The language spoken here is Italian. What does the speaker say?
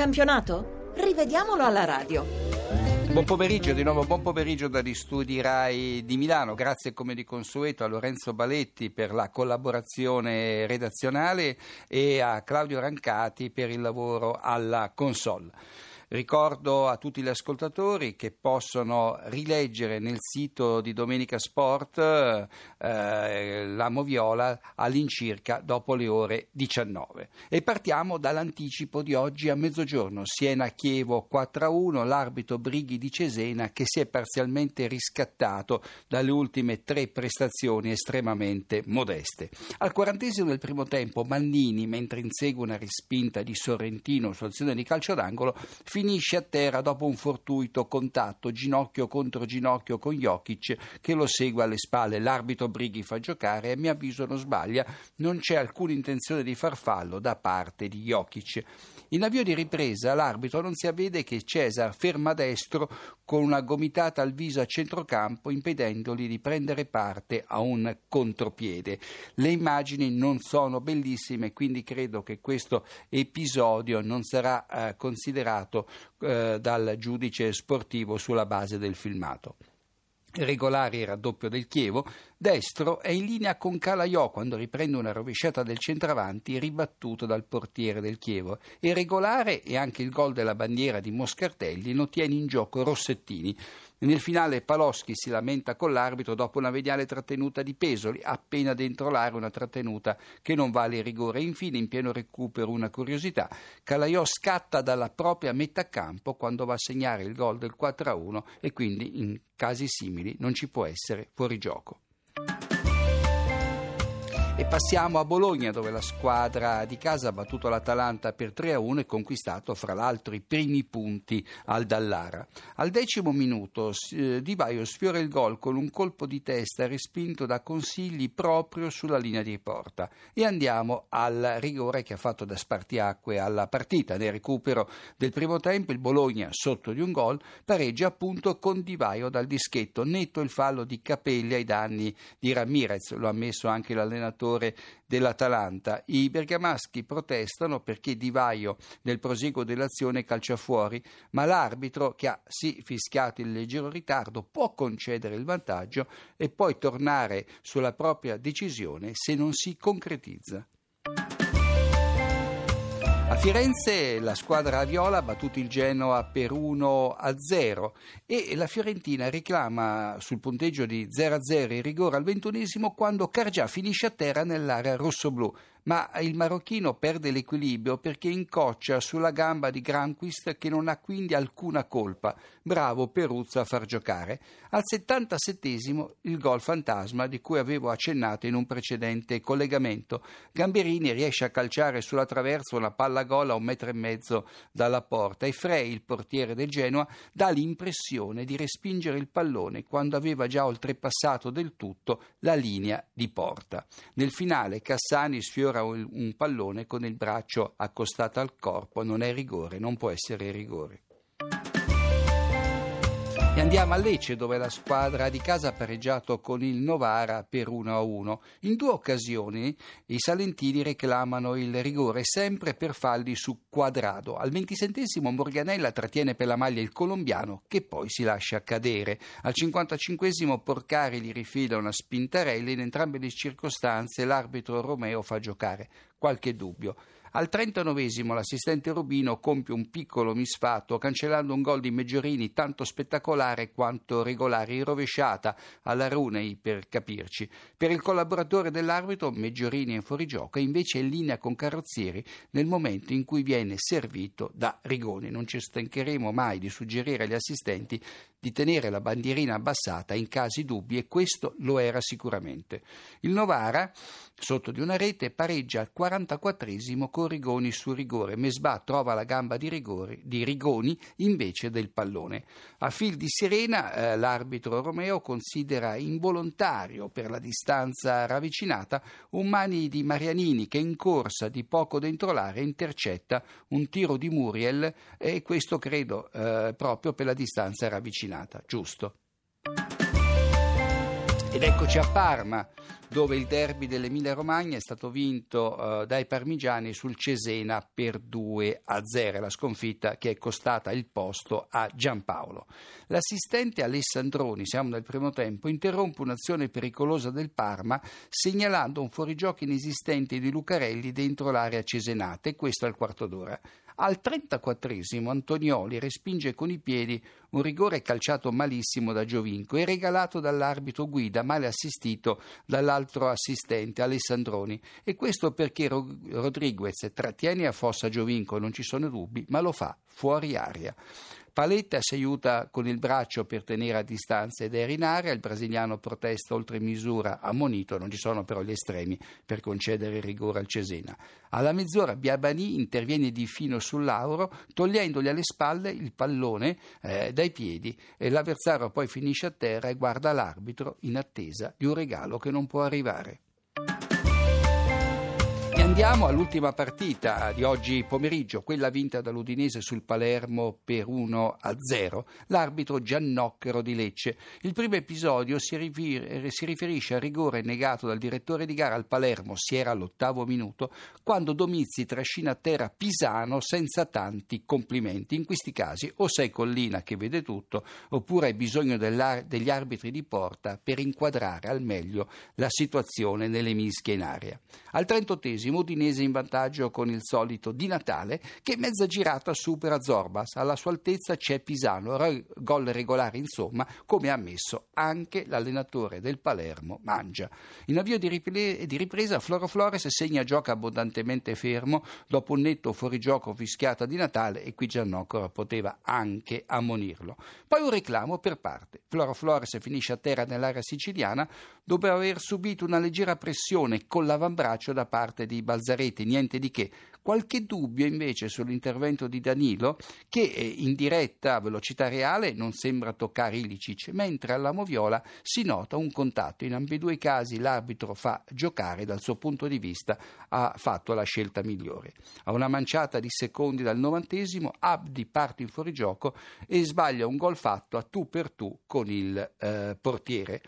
campionato? Rivediamolo alla radio. Buon pomeriggio, di nuovo buon pomeriggio dagli studi RAI di Milano. Grazie come di consueto a Lorenzo Baletti per la collaborazione redazionale e a Claudio Rancati per il lavoro alla console. Ricordo a tutti gli ascoltatori che possono rileggere nel sito di Domenica Sport eh, la Moviola all'incirca dopo le ore 19. E partiamo dall'anticipo di oggi a mezzogiorno. Siena-Chievo 4-1, l'arbitro Brighi di Cesena che si è parzialmente riscattato dalle ultime tre prestazioni estremamente modeste. Al quarantesimo del primo tempo Mannini, mentre insegue una rispinta di Sorrentino su azione di calcio d'angolo, finisce a terra dopo un fortuito contatto ginocchio contro ginocchio con Jokic che lo segue alle spalle. L'arbitro Brighi fa giocare e a mio avviso non sbaglia, non c'è alcuna intenzione di far fallo da parte di Jokic. In avvio di ripresa l'arbitro non si avvede che Cesar ferma destro con una gomitata al viso a centrocampo impedendogli di prendere parte a un contropiede. Le immagini non sono bellissime, quindi credo che questo episodio non sarà eh, considerato eh, dal giudice sportivo sulla base del filmato. Regolare il raddoppio del Chievo, destro è in linea con Calaiò quando riprende una rovesciata del centravanti ribattuto dal portiere del Chievo e regolare è anche il gol della bandiera di Moscartelli lo tiene in gioco Rossettini. Nel finale Paloschi si lamenta con l'arbitro dopo una vediale trattenuta di Pesoli, appena dentro l'area una trattenuta che non vale rigore. Infine, in pieno recupero, una curiosità. Calaiò scatta dalla propria metà campo quando va a segnare il gol del 4-1 e quindi in casi simili non ci può essere fuorigioco. E passiamo a Bologna dove la squadra di casa ha battuto l'Atalanta per 3-1 e conquistato fra l'altro i primi punti al Dallara. Al decimo minuto eh, Di Vaio sfiora il gol con un colpo di testa respinto da Consigli proprio sulla linea di porta. E andiamo al rigore che ha fatto da spartiacque alla partita. Nel recupero del primo tempo il Bologna sotto di un gol pareggia appunto con Di Vaio dal dischetto. Netto il fallo di Capelli ai danni di Ramirez, lo ha ammesso anche l'allenatore giocatore dell'Atalanta. I bergamaschi protestano perché Di Vaio nel proseguo dell'azione calcia fuori, ma l'arbitro, che ha sì fischiato il leggero ritardo, può concedere il vantaggio e poi tornare sulla propria decisione se non si concretizza. A Firenze la squadra viola ha battuto il Genoa per 1 a 0 e la Fiorentina reclama sul punteggio di 0 a 0 il rigore al ventunesimo quando Cargià finisce a terra nell'area rossoblù ma il marocchino perde l'equilibrio perché incoccia sulla gamba di Granquist che non ha quindi alcuna colpa. Bravo Peruzzo a far giocare. Al 77 il gol fantasma di cui avevo accennato in un precedente collegamento. Gamberini riesce a calciare sulla traversa una palla gol a un metro e mezzo dalla porta e Frey, il portiere del Genoa, dà l'impressione di respingere il pallone quando aveva già oltrepassato del tutto la linea di porta. Nel finale Cassani sfiora sfiora un pallone con il braccio accostato al corpo, non è rigore, non può essere rigore. Andiamo a Lecce dove la squadra di casa ha pareggiato con il Novara per 1-1. In due occasioni i salentini reclamano il rigore sempre per falli su quadrado. Al 27 Morganella trattiene per la maglia il colombiano che poi si lascia cadere. Al 55 Porcari gli rifila una spintarella. In entrambe le circostanze l'arbitro Romeo fa giocare. Qualche dubbio. Al 39 l'assistente Rubino compie un piccolo misfatto cancellando un gol di Meggiorini tanto spettacolare quanto regolare in rovesciata alla Runei per capirci. Per il collaboratore dell'arbitro Meggiorini è in fuorigioco e invece è in linea con Carrozzieri nel momento in cui viene servito da Rigoni. Non ci stancheremo mai di suggerire agli assistenti di tenere la bandierina abbassata in casi dubbi e questo lo era sicuramente. Il Novara, sotto di una rete, pareggia al 44esimo con Rigoni su rigore. Mesbà trova la gamba di, rigori, di Rigoni invece del pallone. A fil di sirena eh, l'arbitro Romeo considera involontario per la distanza ravvicinata un mani di Marianini che in corsa di poco dentro l'area intercetta un tiro di Muriel e questo credo eh, proprio per la distanza ravvicinata. Giusto. Ed eccoci a Parma, dove il derby dell'Emilia Romagna è stato vinto eh, dai parmigiani sul Cesena per 2 a 0, la sconfitta che è costata il posto a Giampaolo. L'assistente Alessandroni, siamo nel primo tempo, interrompe un'azione pericolosa del Parma segnalando un fuorigioco inesistente di Lucarelli dentro l'area cesenata e questo al quarto d'ora. Al 34esimo Antonioli respinge con i piedi un rigore calciato malissimo da Giovinco e regalato dall'arbitro Guida, male assistito dall'altro assistente Alessandroni. E questo perché Rodriguez trattiene a fossa Giovinco, non ci sono dubbi, ma lo fa fuori aria. Paletta si aiuta con il braccio per tenere a distanza ed era in area, il brasiliano protesta oltre misura ammonito, non ci sono però gli estremi per concedere il rigore al Cesena. Alla mezz'ora Biabani interviene di fino sull'Auro togliendogli alle spalle il pallone eh, dai piedi e l'avversario poi finisce a terra e guarda l'arbitro in attesa di un regalo che non può arrivare. Andiamo all'ultima partita di oggi pomeriggio, quella vinta dall'Udinese sul Palermo per 1 a 0. L'arbitro Giannocchero di Lecce. Il primo episodio si, rifir- si, riferisce al rigore negato dal direttore di gara al Palermo, si era all'ottavo minuto, quando Domizzi trascina a terra Pisano senza tanti complimenti. In questi casi o sei Collina che vede tutto, oppure hai bisogno degli arbitri di porta per inquadrare al meglio la situazione nelle mischie in aria. Al 38 Udinese in vantaggio con il solito Di Natale che mezza girata supera Zorbas. Alla sua altezza c'è Pisano, gol regolare insomma, come ha ammesso anche l'allenatore del Palermo Mangia. In avvio di, ripre- di ripresa Floro Flores segna gioca abbondantemente fermo dopo un netto fuorigioco fischiata di Natale e qui Giannocora poteva anche ammonirlo. Poi un reclamo per parte. Floro Flores finisce a terra nell'area siciliana dopo aver subito una leggera pressione con l'avambraccio da parte di Balzaretti, niente di che. Qualche dubbio invece sull'intervento di Danilo che eh, in diretta a velocità reale non sembra toccare Ilicic, mentre alla Moviola si nota un contatto. In ambedue i casi l'arbitro fa giocare dal suo punto di vista ha fatto la scelta migliore. A una manciata di secondi dal novantesimo Abdi parte in fuorigioco e sbaglia un gol fatto a tu per tu con il eh, portiere.